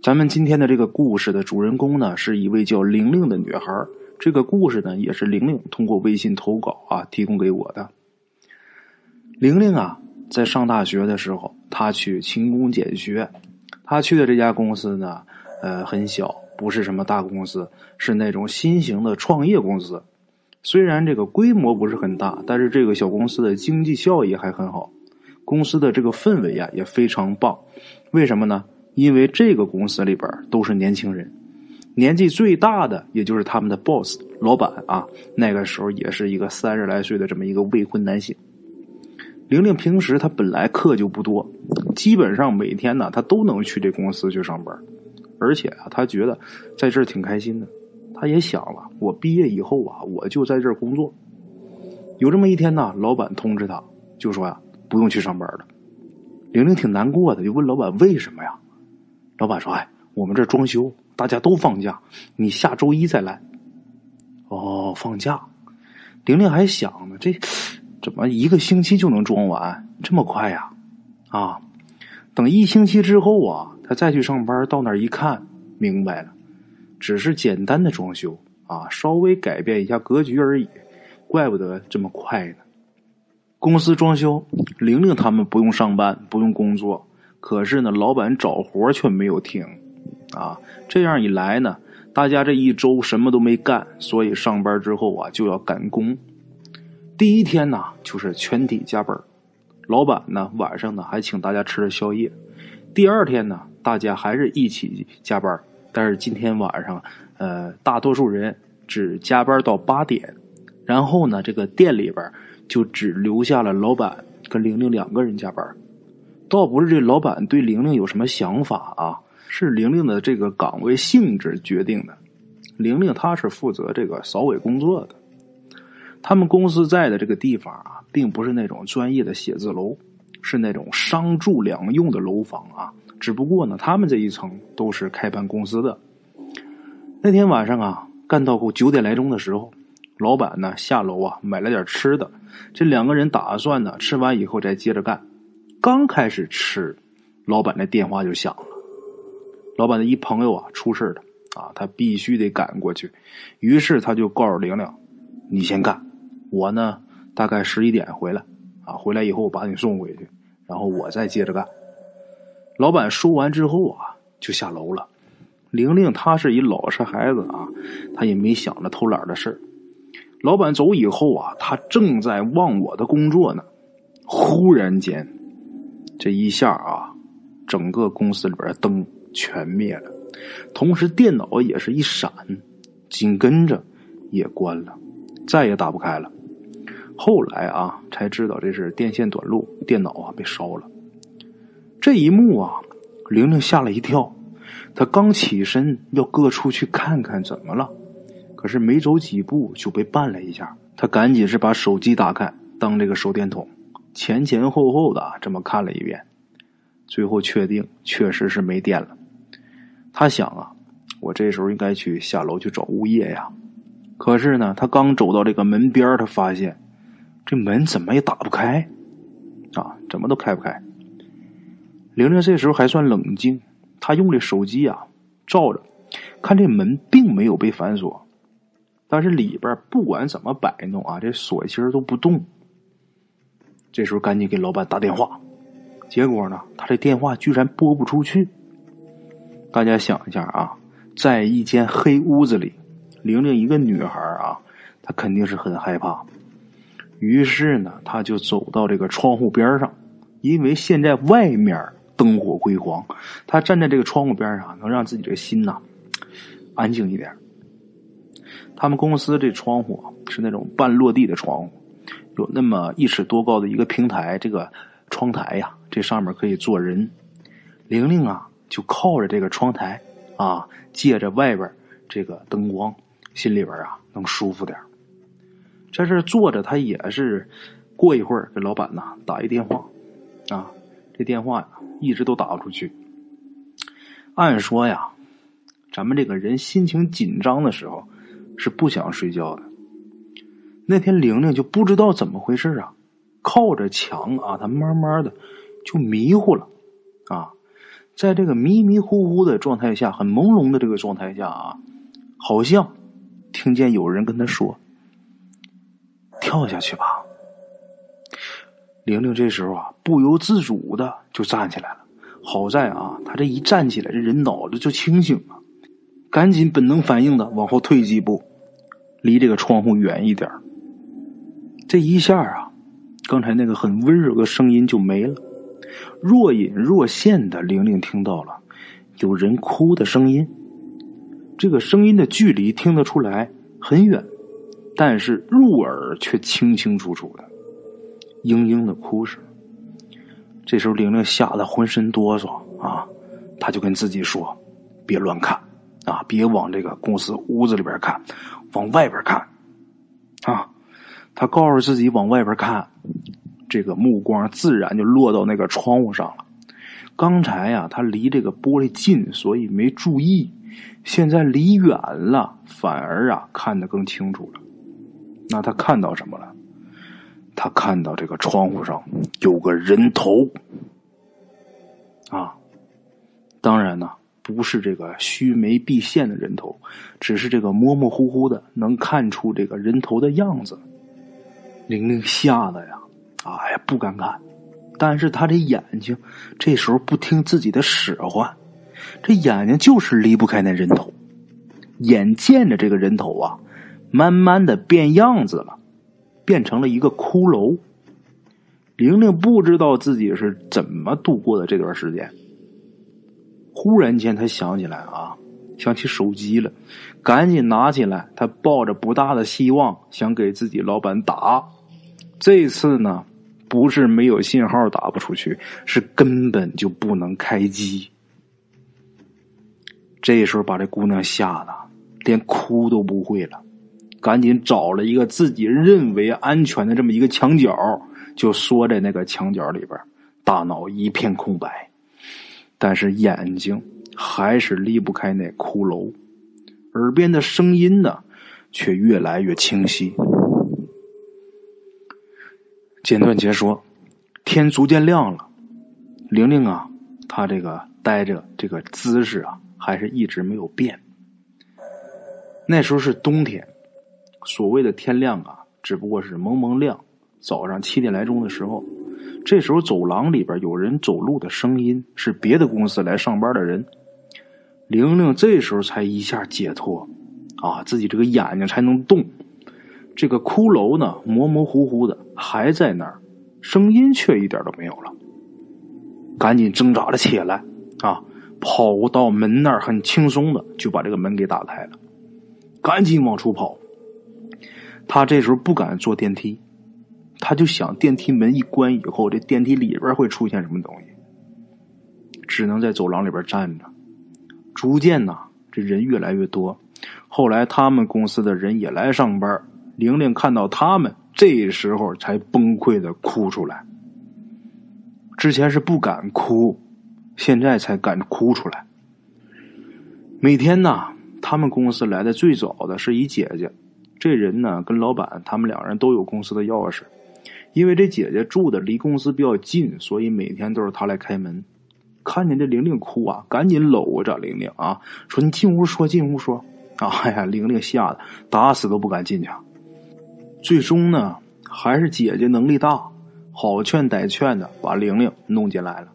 咱们今天的这个故事的主人公呢，是一位叫玲玲的女孩。这个故事呢，也是玲玲通过微信投稿啊提供给我的。玲玲啊，在上大学的时候，她去勤工俭学。她去的这家公司呢，呃，很小，不是什么大公司，是那种新型的创业公司。虽然这个规模不是很大，但是这个小公司的经济效益还很好。公司的这个氛围呀，也非常棒。为什么呢？因为这个公司里边都是年轻人，年纪最大的也就是他们的 boss 老板啊，那个时候也是一个三十来岁的这么一个未婚男性。玲玲平时她本来课就不多，基本上每天呢她都能去这公司去上班，而且啊她觉得在这儿挺开心的。她也想了，我毕业以后啊我就在这儿工作。有这么一天呢，老板通知她，就说呀不用去上班了。玲玲挺难过的，就问老板为什么呀？老板说：“哎，我们这装修，大家都放假，你下周一再来。”哦，放假。玲玲还想呢，这怎么一个星期就能装完？这么快呀？啊，等一星期之后啊，他再去上班，到那儿一看，明白了，只是简单的装修啊，稍微改变一下格局而已，怪不得这么快呢。公司装修，玲玲他们不用上班，不用工作。可是呢，老板找活却没有停，啊，这样一来呢，大家这一周什么都没干，所以上班之后啊就要赶工。第一天呢，就是全体加班，老板呢晚上呢还请大家吃了宵夜。第二天呢，大家还是一起加班，但是今天晚上，呃，大多数人只加班到八点，然后呢，这个店里边就只留下了老板跟玲玲两个人加班。倒不是这老板对玲玲有什么想法啊，是玲玲的这个岗位性质决定的。玲玲她是负责这个扫尾工作的。他们公司在的这个地方啊，并不是那种专业的写字楼，是那种商住两用的楼房啊。只不过呢，他们这一层都是开办公司的。那天晚上啊，干到够九点来钟的时候，老板呢下楼啊买了点吃的，这两个人打算呢吃完以后再接着干。刚开始吃，老板的电话就响了。老板的一朋友啊出事了啊，他必须得赶过去。于是他就告诉玲玲：“你先干，我呢大概十一点回来啊，回来以后我把你送回去，然后我再接着干。”老板说完之后啊，就下楼了。玲玲她是一老实孩子啊，她也没想着偷懒的事老板走以后啊，他正在忘我的工作呢，忽然间。这一下啊，整个公司里边灯全灭了，同时电脑也是一闪，紧跟着也关了，再也打不开了。后来啊，才知道这是电线短路，电脑啊被烧了。这一幕啊，玲玲吓了一跳，她刚起身要各出去看看怎么了，可是没走几步就被绊了一下，她赶紧是把手机打开当这个手电筒。前前后后的这么看了一遍，最后确定确实是没电了。他想啊，我这时候应该去下楼去找物业呀。可是呢，他刚走到这个门边他发现这门怎么也打不开啊，怎么都开不开。玲玲这时候还算冷静，她用这手机啊照着，看这门并没有被反锁，但是里边不管怎么摆弄啊，这锁芯都不动。这时候赶紧给老板打电话，结果呢，他这电话居然拨不出去。大家想一下啊，在一间黑屋子里，玲玲一个女孩啊，她肯定是很害怕。于是呢，他就走到这个窗户边上，因为现在外面灯火辉煌，他站在这个窗户边上，能让自己这个心呐安静一点。他们公司这窗户是那种半落地的窗户。有那么一尺多高的一个平台，这个窗台呀，这上面可以坐人。玲玲啊，就靠着这个窗台啊，借着外边这个灯光，心里边啊能舒服点在这坐着，他也是过一会儿给老板呐打一电话啊，这电话呀一直都打不出去。按说呀，咱们这个人心情紧张的时候是不想睡觉的。那天玲玲就不知道怎么回事啊，靠着墙啊，她慢慢的就迷糊了，啊，在这个迷迷糊糊的状态下，很朦胧的这个状态下啊，好像听见有人跟他说：“跳下去吧。”玲玲这时候啊，不由自主的就站起来了。好在啊，她这一站起来，这人脑子就清醒了，赶紧本能反应的往后退几步，离这个窗户远一点这一下啊，刚才那个很温柔的声音就没了。若隐若现的，玲玲听到了有人哭的声音。这个声音的距离听得出来很远，但是入耳却清清楚楚的，嘤嘤的哭声。这时候，玲玲吓得浑身哆嗦啊，她就跟自己说：“别乱看啊，别往这个公司屋子里边看，往外边看啊。”他告诉自己往外边看。这个目光自然就落到那个窗户上了。刚才呀，他离这个玻璃近，所以没注意。现在离远了，反而啊看得更清楚了。那他看到什么了？他看到这个窗户上有个人头。啊，当然呢，不是这个须眉毕现的人头，只是这个模模糊糊的，能看出这个人头的样子。玲玲吓得呀。哎呀，不敢看，但是他这眼睛这时候不听自己的使唤，这眼睛就是离不开那人头。眼见着这个人头啊，慢慢的变样子了，变成了一个骷髅。玲玲不知道自己是怎么度过的这段时间。忽然间，他想起来啊，想起手机了，赶紧拿起来，他抱着不大的希望，想给自己老板打。这次呢？不是没有信号打不出去，是根本就不能开机。这时候把这姑娘吓得连哭都不会了，赶紧找了一个自己认为安全的这么一个墙角，就缩在那个墙角里边，大脑一片空白，但是眼睛还是离不开那骷髅，耳边的声音呢，却越来越清晰。简短截说，天逐渐亮了，玲玲啊，她这个待着这个姿势啊，还是一直没有变。那时候是冬天，所谓的天亮啊，只不过是蒙蒙亮。早上七点来钟的时候，这时候走廊里边有人走路的声音，是别的公司来上班的人。玲玲这时候才一下解脱，啊，自己这个眼睛才能动。这个骷髅呢，模模糊糊的还在那儿，声音却一点都没有了。赶紧挣扎了起来，啊，跑到门那儿，很轻松的就把这个门给打开了，赶紧往出跑。他这时候不敢坐电梯，他就想电梯门一关以后，这电梯里边会出现什么东西，只能在走廊里边站着。逐渐呢，这人越来越多，后来他们公司的人也来上班。玲玲看到他们，这时候才崩溃的哭出来。之前是不敢哭，现在才敢哭出来。每天呢，他们公司来的最早的是一姐姐，这人呢跟老板他们两人都有公司的钥匙，因为这姐姐住的离公司比较近，所以每天都是她来开门。看见这玲玲哭啊，赶紧搂着玲玲啊，说：“你进屋说，进屋说。”哎呀，玲玲吓得打死都不敢进去。最终呢，还是姐姐能力大，好劝歹劝的把玲玲弄进来了。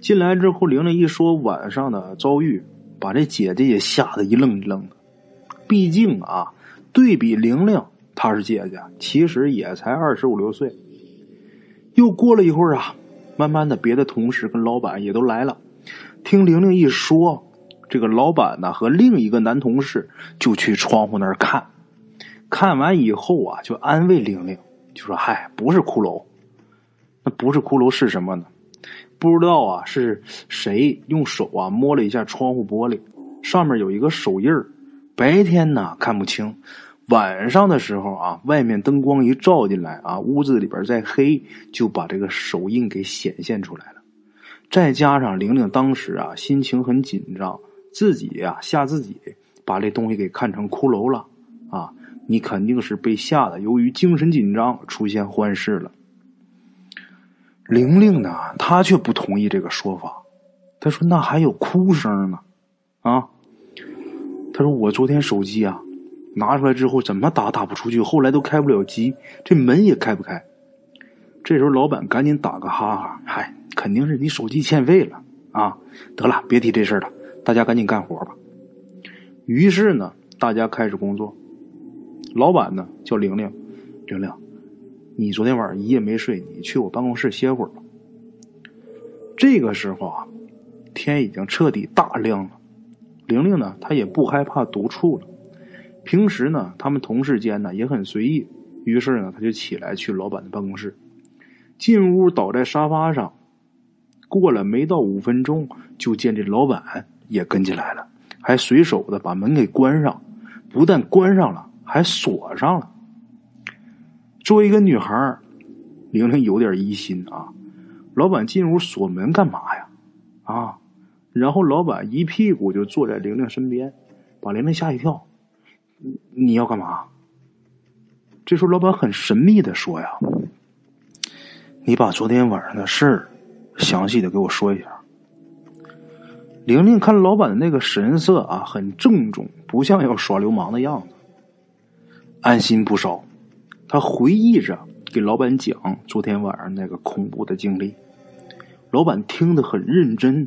进来之后，玲玲一说晚上的遭遇，把这姐姐也吓得一愣一愣的。毕竟啊，对比玲玲，她是姐姐，其实也才二十五六岁。又过了一会儿啊，慢慢的，别的同事跟老板也都来了。听玲玲一说，这个老板呢和另一个男同事就去窗户那儿看。看完以后啊，就安慰玲玲，就说：“嗨，不是骷髅，那不是骷髅是什么呢？不知道啊，是谁用手啊摸了一下窗户玻璃，上面有一个手印儿。白天呢看不清，晚上的时候啊，外面灯光一照进来啊，屋子里边再黑，就把这个手印给显现出来了。再加上玲玲当时啊心情很紧张，自己呀吓自己，把这东西给看成骷髅了啊。”你肯定是被吓得，由于精神紧张出现幻视了。玲玲呢，她却不同意这个说法。她说：“那还有哭声呢，啊？”他说：“我昨天手机啊拿出来之后，怎么打打不出去，后来都开不了机，这门也开不开。”这时候老板赶紧打个哈哈：“嗨，肯定是你手机欠费了啊！得了，别提这事了，大家赶紧干活吧。”于是呢，大家开始工作。老板呢叫玲玲，玲玲，你昨天晚上一夜没睡，你去我办公室歇会儿吧。这个时候啊。天已经彻底大亮了，玲玲呢，她也不害怕独处了。平时呢，他们同事间呢也很随意，于是呢，他就起来去老板的办公室，进屋倒在沙发上。过了没到五分钟，就见这老板也跟进来了，还随手的把门给关上，不但关上了，还锁上了。作为一个女孩，玲玲有点疑心啊，老板进屋锁门干嘛呀？啊？然后老板一屁股就坐在玲玲身边，把玲玲吓一跳。你你要干嘛？这时候老板很神秘的说：“呀，你把昨天晚上的事儿详细的给我说一下。”玲玲看老板的那个神色啊，很郑重，不像要耍流氓的样子，安心不少。他回忆着给老板讲昨天晚上那个恐怖的经历，老板听得很认真。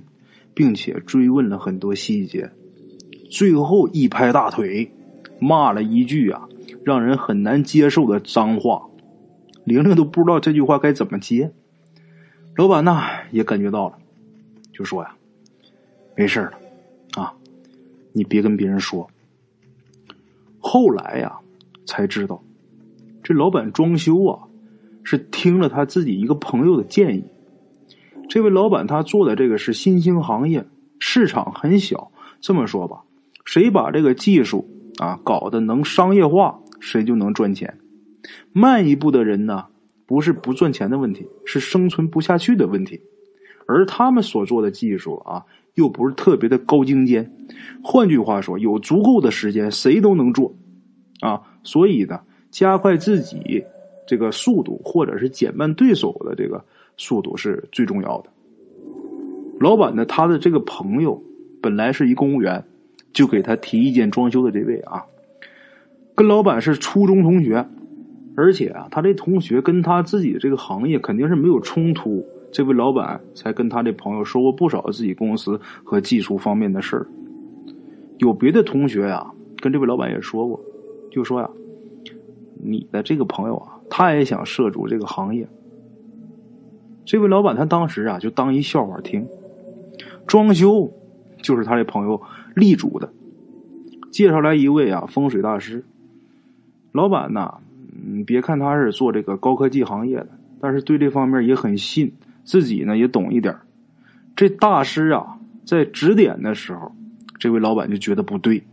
并且追问了很多细节，最后一拍大腿，骂了一句啊，让人很难接受的脏话。玲玲都不知道这句话该怎么接。老板呢也感觉到了，就说呀：“没事了，啊，你别跟别人说。”后来呀才知道，这老板装修啊是听了他自己一个朋友的建议。这位老板他做的这个是新兴行业，市场很小。这么说吧，谁把这个技术啊搞得能商业化，谁就能赚钱。慢一步的人呢，不是不赚钱的问题，是生存不下去的问题。而他们所做的技术啊，又不是特别的高精尖。换句话说，有足够的时间，谁都能做啊。所以呢，加快自己这个速度，或者是减慢对手的这个。速度是最重要的。老板呢，他的这个朋友本来是一公务员，就给他提意见装修的这位啊，跟老板是初中同学，而且啊，他这同学跟他自己这个行业肯定是没有冲突。这位老板才跟他这朋友说过不少自己公司和技术方面的事儿。有别的同学呀，跟这位老板也说过，就说呀，你的这个朋友啊，他也想涉足这个行业。这位老板他当时啊就当一笑话听，装修就是他的朋友力主的，介绍来一位啊风水大师。老板呐，嗯，别看他是做这个高科技行业的，但是对这方面也很信，自己呢也懂一点。这大师啊在指点的时候，这位老板就觉得不对，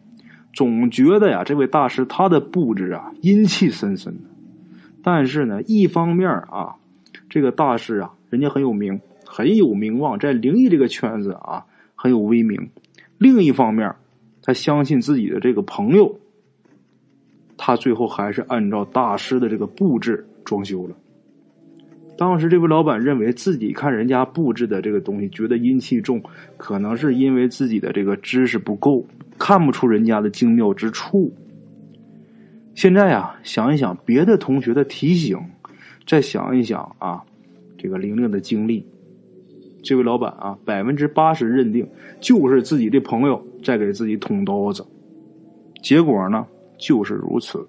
总觉得呀这位大师他的布置啊阴气森森的。但是呢，一方面啊，这个大师啊。人家很有名，很有名望，在灵异这个圈子啊很有威名。另一方面，他相信自己的这个朋友，他最后还是按照大师的这个布置装修了。当时这位老板认为自己看人家布置的这个东西，觉得阴气重，可能是因为自己的这个知识不够，看不出人家的精妙之处。现在啊，想一想别的同学的提醒，再想一想啊。这个玲玲的经历，这位老板啊，百分之八十认定就是自己的朋友在给自己捅刀子，结果呢就是如此。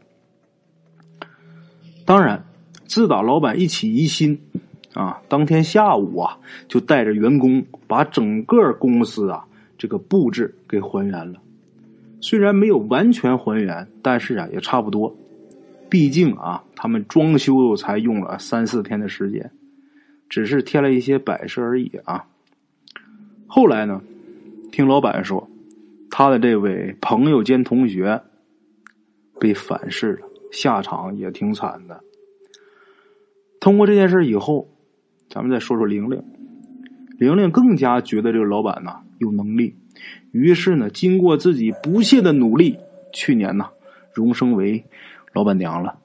当然，自打老板一起疑心啊，当天下午啊，就带着员工把整个公司啊这个布置给还原了。虽然没有完全还原，但是啊也差不多。毕竟啊，他们装修才用了三四天的时间。只是添了一些摆设而已啊。后来呢，听老板说，他的这位朋友兼同学被反噬了，下场也挺惨的。通过这件事以后，咱们再说说玲玲。玲玲更加觉得这个老板呢有能力，于是呢，经过自己不懈的努力，去年呢，荣升为老板娘了。